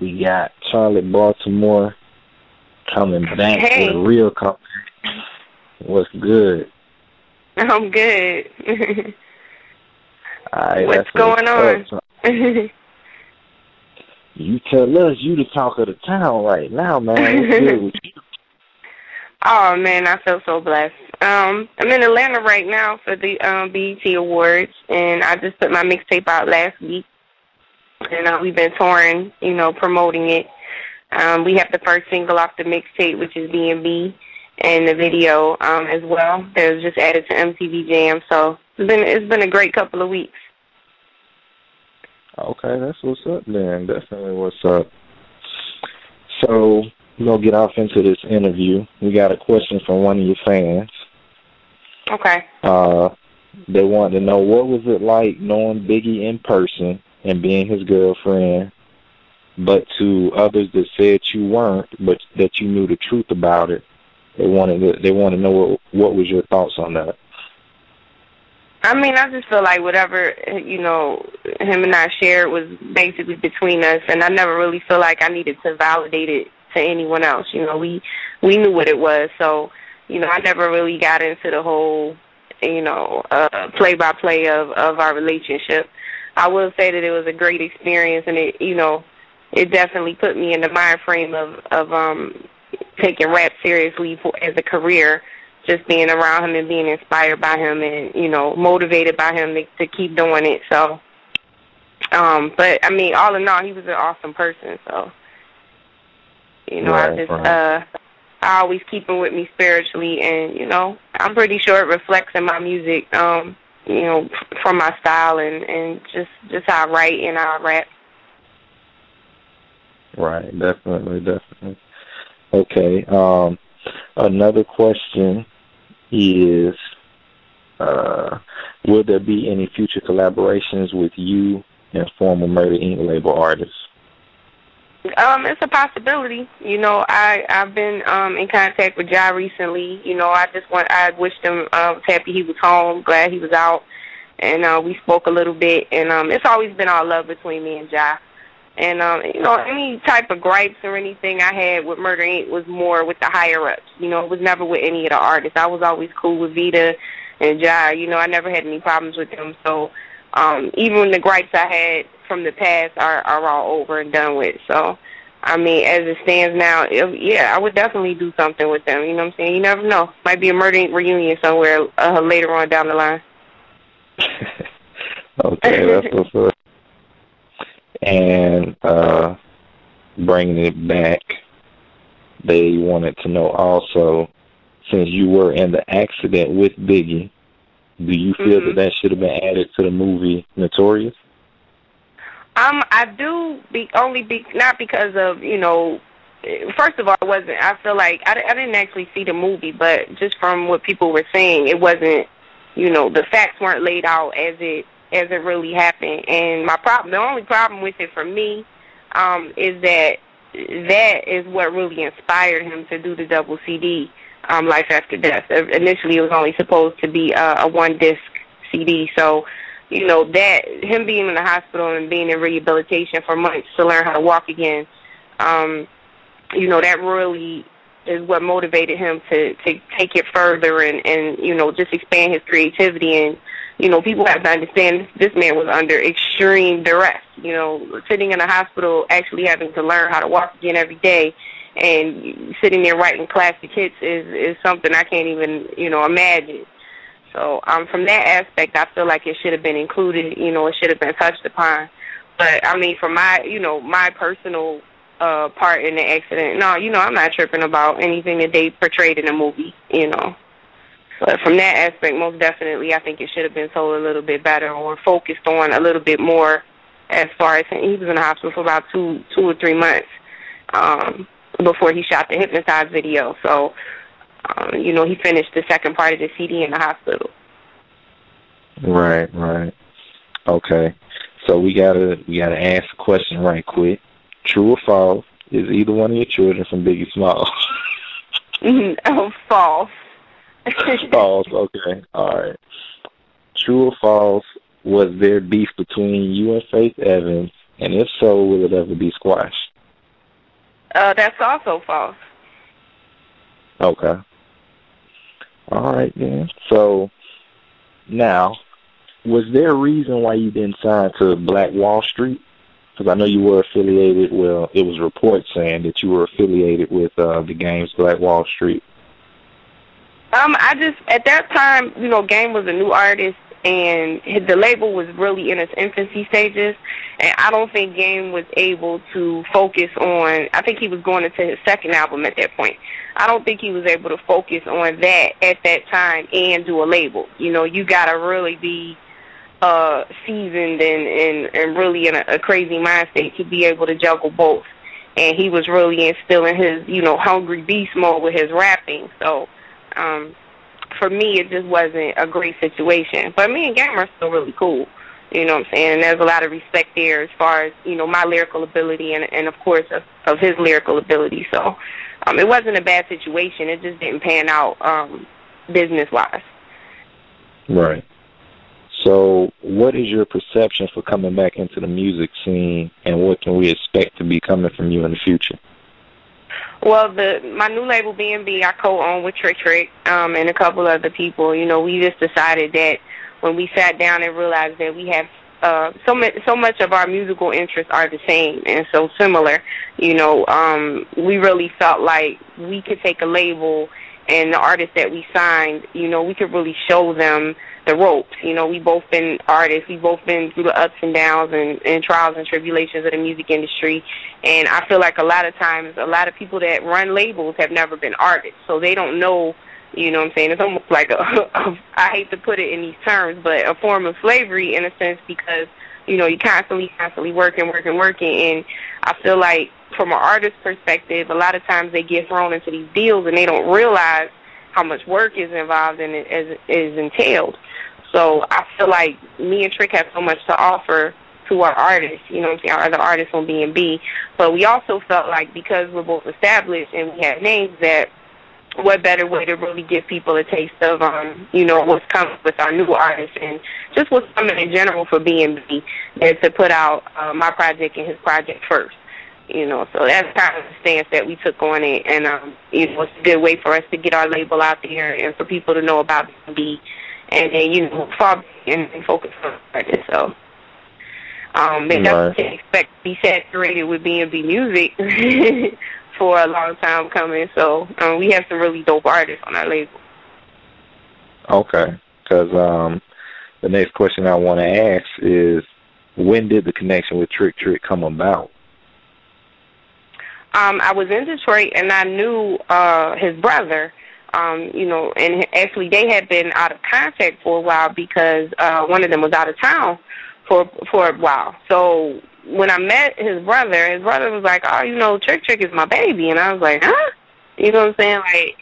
We got Charlotte Baltimore coming back Hey. with a real comeback. What's good? I'm good. Right, What's going on? You tell us you the talk of the town right now, man. What's good with you? oh man, I feel so blessed. Um, I'm in Atlanta right now for the um, BET Awards, and I just put my mixtape out last week, and uh, we've been touring, you know, promoting it. Um, we have the first single off the mixtape, which is B&B, and the video um, as well. That was just added to MTV Jam. So it's been it's been a great couple of weeks. Okay, that's what's up then. Definitely what's up. So we're gonna get off into this interview. We got a question from one of your fans. Okay. Uh they want to know what was it like knowing Biggie in person and being his girlfriend, but to others that said you weren't, but that you knew the truth about it. They wanted to, they want to know what what was your thoughts on that. I mean, I just feel like whatever you know him and I shared was basically between us, and I never really feel like I needed to validate it to anyone else. You know, we we knew what it was, so you know, I never really got into the whole you know uh, play by play of of our relationship. I will say that it was a great experience, and it you know it definitely put me in the mind frame of of um taking rap seriously for as a career just being around him and being inspired by him and you know motivated by him to, to keep doing it so um but i mean all in all he was an awesome person so you know i just right. uh i always keep him with me spiritually and you know i'm pretty sure it reflects in my music um you know from my style and and just just how i write and how i rap Right, definitely, definitely. Okay. Um another question is uh will there be any future collaborations with you and former Murder Inc. label artists? Um, it's a possibility. You know, I I've been um in contact with Ja recently. You know, I just want I wished him uh, was happy he was home, glad he was out, and uh, we spoke a little bit. And um, it's always been our love between me and Ja. And um, you know, any type of gripes or anything I had with Murder Inc. was more with the higher ups. You know, it was never with any of the artists. I was always cool with Vita and Ja. You know, I never had any problems with them. So um, even the gripes I had from the past are are all over and done with. So, I mean, as it stands now, if, yeah, I would definitely do something with them. You know what I'm saying? You never know. Might be a Murder reunion somewhere uh, later on down the line. okay, that's what's up. And uh bringing it back, they wanted to know also, since you were in the accident with Biggie, do you feel Mhm. that that should have been added to the movie Notorious? Um, I do be only be not because of you know. First of all, it wasn't. I feel like I, I didn't actually see the movie, but just from what people were saying, it wasn't. You know, the facts weren't laid out as it as it really happened. And my problem, the only problem with it for me, um, is that that is what really inspired him to do the double CD, um, Life After Death. Uh, Initially, it was only supposed to be a, a one disc CD, so you know that him being in the hospital and being in rehabilitation for months to learn how to walk again um you know that really is what motivated him to to take it further and and you know just expand his creativity. And you know people have to understand this man was under extreme duress you know sitting in a hospital actually having to learn how to walk again every day. And sitting there writing classic hits is is something I can't even you know imagine so um, from that aspect, I feel like it should have been included. You know, it should have been touched upon. But I mean, from my you know my personal uh, part in the accident, no, you know, I'm not tripping about anything that they portrayed in the movie. You know, but from that aspect, most definitely, I think it should have been told a little bit better or focused on a little bit more. As far as he was in the hospital for about two two or three months um, before he shot the hypnotized video. So um, you know, he finished the second part of the CD in the hospital. Right, right. Okay. So we gotta we gotta ask a question right quick. True or false? Is either one of your children from Biggie Smalls? oh, false. false. Okay. All right. True or false? Was there beef between you and Faith Evans? And if so, will it ever be squashed? Uh, that's also false. Okay. All right then. So now, was there a reason why you didn't sign to Black Wall Street? Because I know you were affiliated. Well, it was reports saying that you were affiliated with uh, the game's Black Wall Street. Um, I just at that time, you know, Game was a new artist, and the label was really in its infancy stages, and I don't think Game was able to focus on. I think he was going into his second album at that point. I don't think he was able to focus on that at that time and do a label. You know, you gotta really be uh seasoned and and, and really in a, a crazy mind state to be able to juggle both. And he was really instilling his, you know, hungry beast mode with his rapping. So um, for me, it just wasn't a great situation. But me and Gamer are still really cool. You know what I'm saying? And there's a lot of respect there as far as, you know, my lyrical ability and, and of course, of, of his lyrical ability. So um, it wasn't a bad situation. It just didn't pan out um, business-wise. Right. So what is your perception for coming back into the music scene, and what can we expect to be coming from you in the future? Well, the my new label B&B I co-own with Trick Trick um, and a couple other people. You know, we just decided that when we sat down and realized that we have uh, so much so much of our musical interests are the same and so similar. You know, um, we really felt like we could take a label and the artists that we signed. You know, we could really show them the ropes. You know, we both been artists. We both been through the ups and downs and, and trials and tribulations of the music industry. And I feel like a lot of times, a lot of people that run labels have never been artists, so they don't know. You know what I'm saying? It's almost like a, I hate to put it in these terms, but a form of slavery in a sense because you know you constantly, constantly working, working, working, and I feel like from an artist perspective, a lot of times they get thrown into these deals and they don't realize how much work is involved and is, is entailed. So I feel like me and Trick have so much to offer to our artists, you know what I'm saying, our other artists on B&B. But we also felt like because we're both established and we have names that what better way to really give people a taste of, um, you know, what's coming with our new artists and just what's coming in general for B&B than to put out uh, my project and his project first. You know, so that's kind of the stance that we took on it, and um, you know, it's a good way for us to get our label out there and for people to know about B&B and then you know and, and focus on artists. So um, they right. definitely expect to be saturated with B&B music for a long time coming. So um, we have some really dope artists on our label. Okay, because um, the next question I want to ask is, when did the connection with Trick Trick come about? Um, I was in Detroit and I knew uh, his brother um, you know, and actually they had been out of contact for a while because uh, one of them was out of town for for a while. So when I met his brother, his brother was like, "Oh, you know, Trick Trick is my baby," and I was like, "Huh?" You know what I'm saying? Like,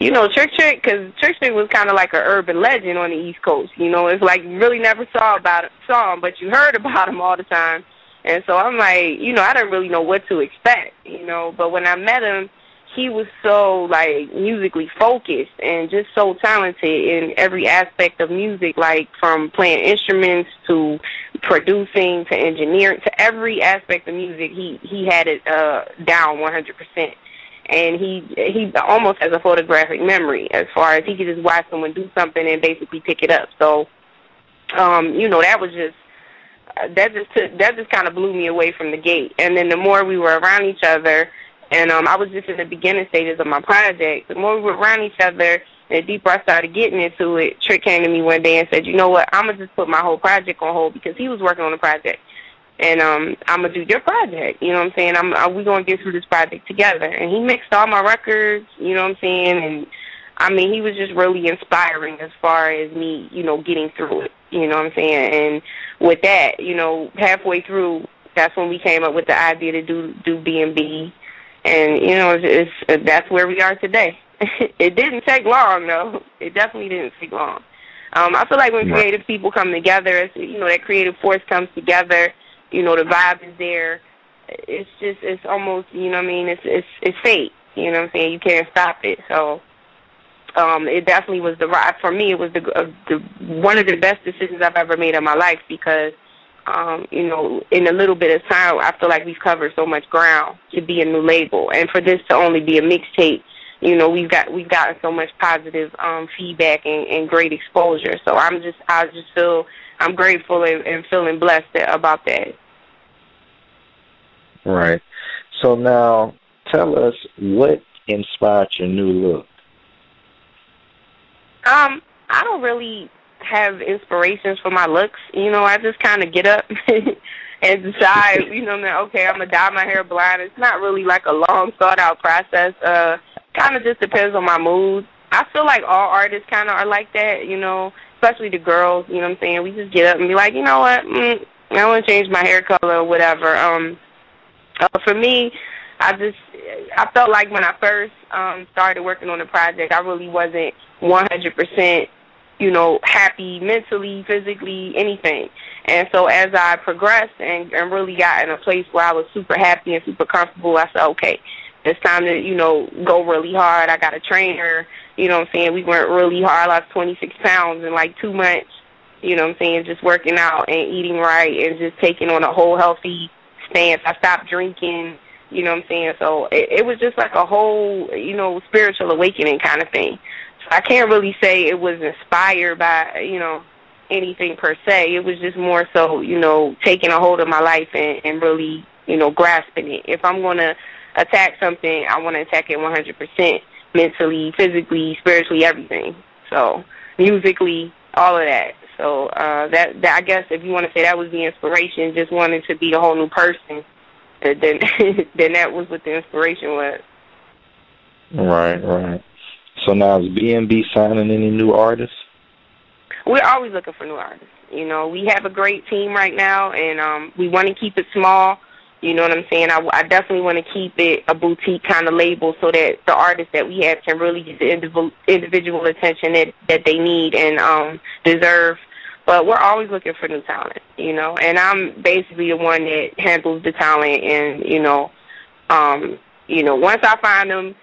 you know, Trick Trick, because Trick Trick was kind of like an urban legend on the East Coast. You know, it's like you really never saw about it, saw him, but you heard about him all the time. And so I'm like, you know, I didn't really know what to expect. You know, but when I met him he was so like musically focused and just so talented in every aspect of music, like from playing instruments to producing to engineering to every aspect of music. He he had it uh, down 100%. And he he almost has a photographic memory as far as he could just watch someone do something and basically pick it up. So, um, you know, that was just that just took, that just kind of blew me away from the gate. And then the more we were around each other and um, I was just in the beginning stages of my project. The more we were around each other, the deeper I started getting into it, Trick came to me one day and said, you know what, I'm to just put my whole project on hold because he was working on the project. And um, I'm to do your project. You know what I'm saying? I'm, we're going to get through this project together. And he mixed all my records, you know what I'm saying? And I mean, he was just really inspiring as far as me, you know, getting through it. You know what I'm saying? And with that, you know, halfway through, that's when we came up with the idea to do do B and B and you know, it's, it's that's where we are today. it didn't take long, though. It definitely didn't take long. Um, I feel like when creative people come together, it's, you know, that creative force comes together. You know, the vibe is there. It's just, it's almost, you know, what I mean, it's it's it's fate. You know what I'm saying? You can't stop it. So, um, it definitely was the right for me. It was the, uh, the one of the best decisions I've ever made in my life because Um, you know, in a little bit of time, I feel like we've covered so much ground to be a new label, and for this to only be a mixtape, you know, we've got we've gotten so much positive um, feedback and, and great exposure. So I'm just I just feel I'm grateful and, and feeling blessed about that. Right. So now, tell us what inspired your new look. Um, I don't really have inspirations for my looks. You know, I just kind of get up and decide, you know, that okay, I'm gonna dye my hair blonde. It's not really like a long thought out process. Uh, kind of just depends on my mood. I feel like all artists kind of are like that. You know, especially the girls. You know what I'm saying? We just get up and be like, you know what? Mm, I want to change my hair color or whatever. Um, uh, for me, I just I felt like when I first um started working on the project, I really wasn't 100% you know, happy mentally, physically, anything. And so as I progressed and, and really got in a place where I was super happy and super comfortable, I said, okay, it's time to, you know, go really hard. I got a trainer, you know what I'm saying? We went really hard. I lost 26 pounds in like two months, you know what I'm saying? Just working out and eating right and just taking on a whole healthy stance. I stopped drinking, you know what I'm saying? So it, it was just like a whole, you know, spiritual awakening kind of thing. So I can't really say it was inspired by, you know, anything per se. It was just more so, you know, taking a hold of my life and, and really, you know, grasping it. If I'm going to attack something, I want to attack it 100% mentally, physically, spiritually, everything. So, musically, all of that. So, uh, that, that I guess if you want to say that was the inspiration, just wanting to be a whole new person, then then that was what the inspiration was. Right, right. So now is BNB signing any new artists? We're always looking for new artists. You know, we have a great team right now, and um, we want to keep it small. You know what I'm saying? I, I definitely want to keep it a boutique kind of label so that the artists that we have can really get the individual, individual attention that, that they need and um, deserve. But we're always looking for new talent, you know. And I'm basically the one that handles the talent, and you know, um, you know, once I find them,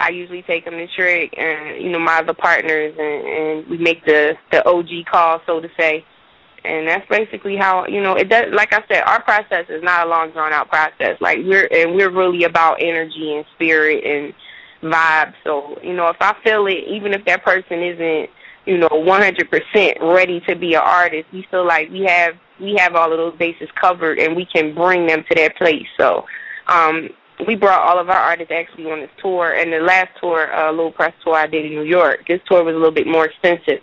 I usually take them to Trick and you know my other partners, and, and we make the the OG call, so to say. And that's basically how you know it does. Like I said, our process is not a long drawn out process. Like we're and we're really about energy and spirit and vibe. So you know, if I feel it, even if that person isn't you know 100% ready to be an artist, we feel like we have we have all of those bases covered, and we can bring them to that place. So um, we brought all of our artists actually on this tour, and the last tour, uh, little press tour I did in New York. This tour was a little bit more extensive,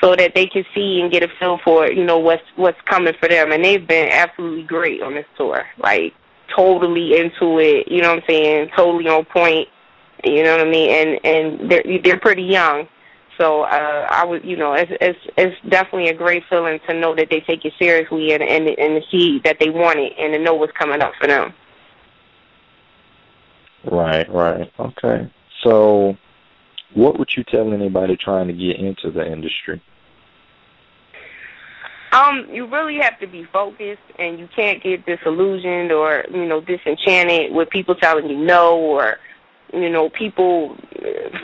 so that they could see and get a feel for you know what's what's coming for them, and they've been absolutely great on this tour. Like totally into it, you know what I'm saying? Totally on point, you know what I mean? And and they're they're pretty young. So uh, I would, you know, it's, it's it's definitely a great feeling to know that they take it seriously and and and to see that they want it and to know what's coming up for them. Right, right. Okay. So, what would you tell anybody trying to get into the industry? Um, you really have to be focused, and you can't get disillusioned or you know disenchanted with people telling you no, or you know people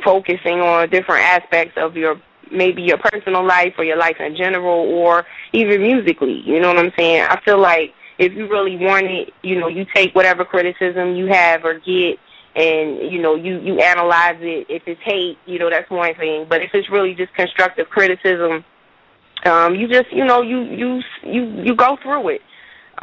focusing on different aspects of your maybe your personal life or your life in general, or even musically. You know what I'm saying? I feel like if you really want it, you know, you take whatever criticism you have or get and you know you you analyze it if it's hate you know that's one thing but if it's really just constructive criticism um you just you know you you you you go through it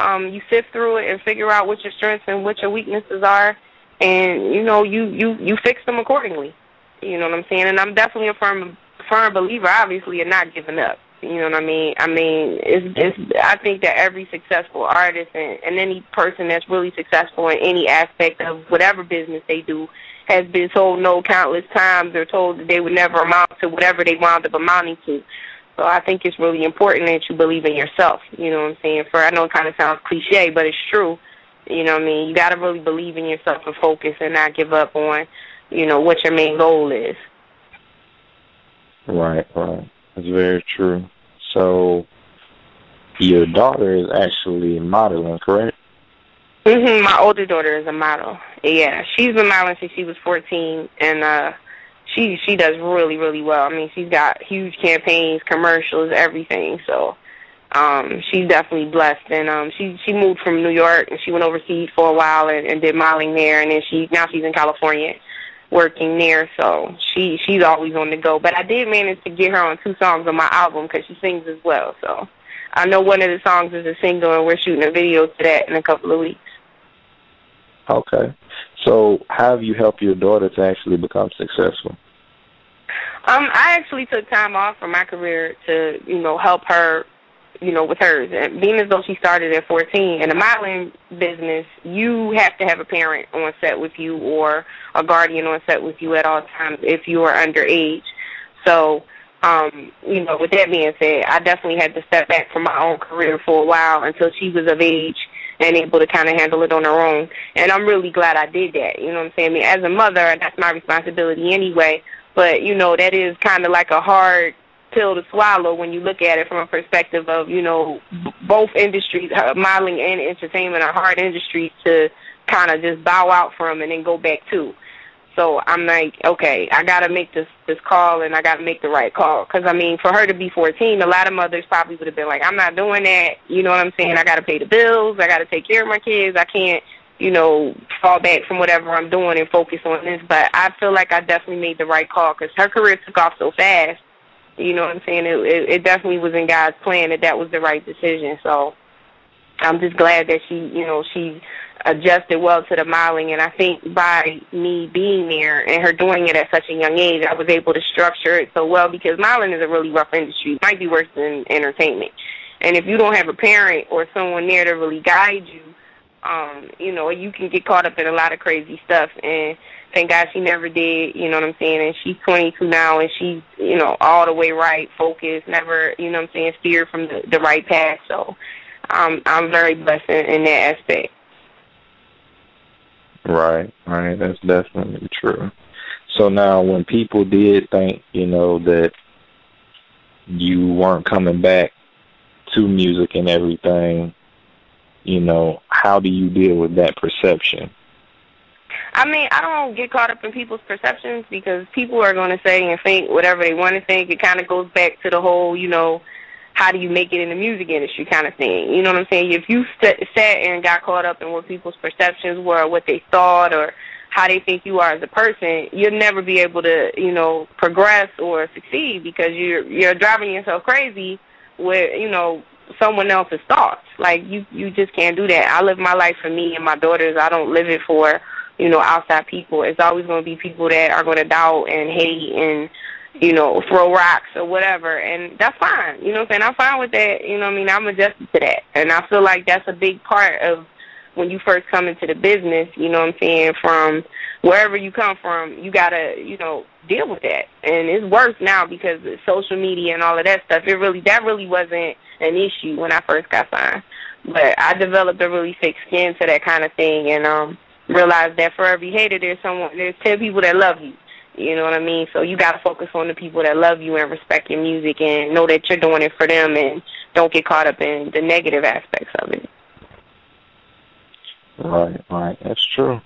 um you sift through it and figure out what your strengths and what your weaknesses are and you know you you you fix them accordingly you know what i'm saying and i'm definitely a firm firm believer obviously in not giving up you know what I mean? I mean, it's, it's. I think that every successful artist and, and any person that's really successful in any aspect of whatever business they do has been told no countless times or told that they would never amount to whatever they wound up amounting to. So I think it's really important that you believe in yourself. You know what I'm saying? For I know it kind of sounds cliche, but it's true. You know what I mean? You got to really believe in yourself and focus and not give up on, you know, what your main goal is. Right, right. That's very true. So your daughter is actually modeling, correct? Mhm. My older daughter is a model. Yeah, she's been modeling since she was 14, and uh, she she does really really well. I mean, she's got huge campaigns, commercials, everything. So um, she's definitely blessed. And um, she she moved from New York and she went overseas for a while and, and did modeling there, and then she now she's in California working there. So she she's always on the go. But I did manage to get her on two songs on my album because she sings as well. So I know one of the songs is a single, and we're shooting a video to that in a couple of weeks. Okay. So how have you helped your daughter to actually become successful? Um, I actually took time off from my career to, you know, help her you know, with hers. And being as though she started at 14, in the modeling business, you have to have a parent on set with you or a guardian on set with you at all times if you are underage. So, um, you know, with that being said, I definitely had to step back from my own career for a while until she was of age and able to kind of handle it on her own. And I'm really glad I did that. You know what I'm saying? I mean, as a mother, that's my responsibility anyway. But you know, that is kind of like a hard pill to swallow when you look at it from a perspective of you know both industries, uh, modeling and entertainment, are hard industries to kind of just bow out from and then go back to. So I'm like, okay, I got to make this this call and I got to make the right call because I mean, for her to be 14, a lot of mothers probably would have been like, I'm not doing that. You know what I'm saying? I got to pay the bills. I got to take care of my kids. I can't, you know, fall back from whatever I'm doing and focus on this. But I feel like I definitely made the right call because her career took off so fast you know what I'm saying? It, it, it definitely was in God's plan that that was the right decision. So I'm just glad that she, you know, she adjusted well to the modeling. And I think by me being there and her doing it at such a young age, I was able to structure it so well because modeling is a really rough industry. It might be worse than entertainment. And if you don't have a parent or someone there to really guide you, um, you know, you can get caught up in a lot of crazy stuff. And thank God she never did, you know what I'm saying? And she's 22 now and she's, you know, all the way right, focused, never, you know what I'm saying, steered from the, the right path. So um, I'm very blessed in, in that aspect. Right, right. That's definitely true. So now when people did think, you know, that you weren't coming back to music and everything, you know, how do you deal with that perception? I mean, I don't get caught up in people's perceptions because people are going to say and think whatever they want to think. It kind of goes back to the whole, you know, how do you make it in the music industry kind of thing. You know what I'm saying? If you st- sat and got caught up in what people's perceptions were, what they thought, or how they think you are as a person, you'll never be able to, you know, progress or succeed because you're you're driving yourself crazy with, you know, someone else's thoughts. Like you you just can't do that. I live my life for me and my daughters. I don't live it for you know, outside people. It's always going to be people that are going to doubt and hate and, you know, throw rocks or whatever. And that's fine. You know what I'm saying? I'm fine with that. You know what I mean? I'm adjusted to that. And I feel like that's a big part of when you first come into the business, you know what I'm saying, from wherever you come from, you got to, you know, deal with that. And it's worse now because of social media and all of that stuff. It really, that really wasn't an issue when I first got signed. But I developed a really thick skin to that kind of thing. And, um, realize that for every hater, there's someone, there's ten people that love you. You know what I mean? So you got to focus on the people that love you and respect your music and know that you're doing it for them and don't get caught up in the negative aspects of it. Right, right. That's true.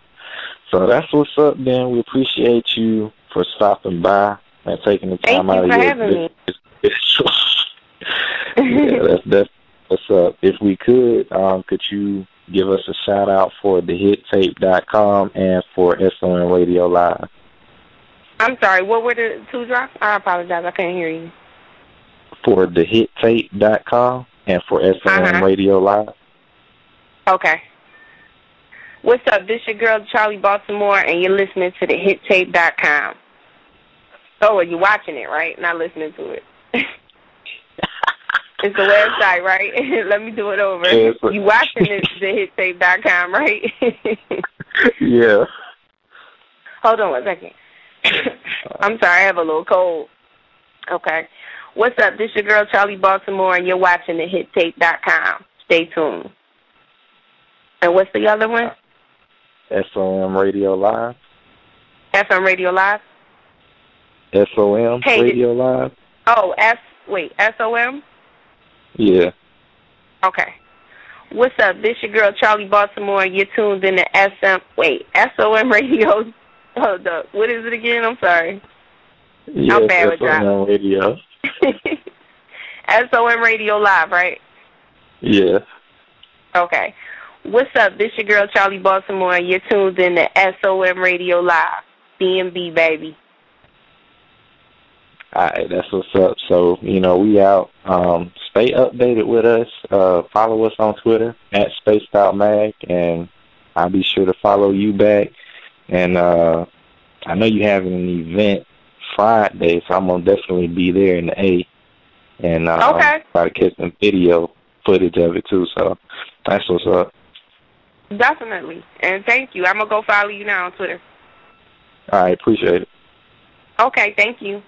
So that's what's up, then. We appreciate you for stopping by and taking the time Thank out you of for your having me. yeah, that's that's what's up. If we could, um, could you give us a shout out for thehitape.com and for SOM Radio Live. I'm sorry, what were the two drops? I apologize, I couldn't hear you. For thehitape.com and for SOM Uh-huh. Radio Live. Okay. What's up? This your girl Charli Baltimore, and you're listening to the HitTape.com. Oh, you're watching it, right? Not listening to it. it's the website, right? Let me do it over. Yeah, a- you watching it, the HitTape.com, right? Yeah. Hold on one second. I'm sorry, I have a little cold. Okay. What's up? This your girl Charli Baltimore, and you're watching the HitTape.com. Stay tuned. And what's the other one? SOM Radio Live. FM Radio Live. SOM Hey, Radio Live. Oh, S. Wait, S O M. Yeah. Okay. What's up? This your girl Charli Baltimore, and you're tuned in to SM. Wait, S O M Radio. Hold up. What is it again? I'm sorry. Yes, bad with SOM Radio. S O M Radio Live, right? Yeah. Okay. What's up? This your girl Charli Baltimore. You're tuned in to SOM Radio Live. DMB baby. Alright, that's what's up. So, you know, we out. Um, stay updated with us. Uh, follow us on Twitter at Spaced Out Mag and I'll be sure to follow you back. And uh I know you having an event Friday, so I'm gonna definitely be there in the A and uh okay. try to catch some video footage of it too. So that's what's up. Definitely. And thank you. I'm gonna go follow you now on Twitter. All right, appreciate it. Okay, thank you.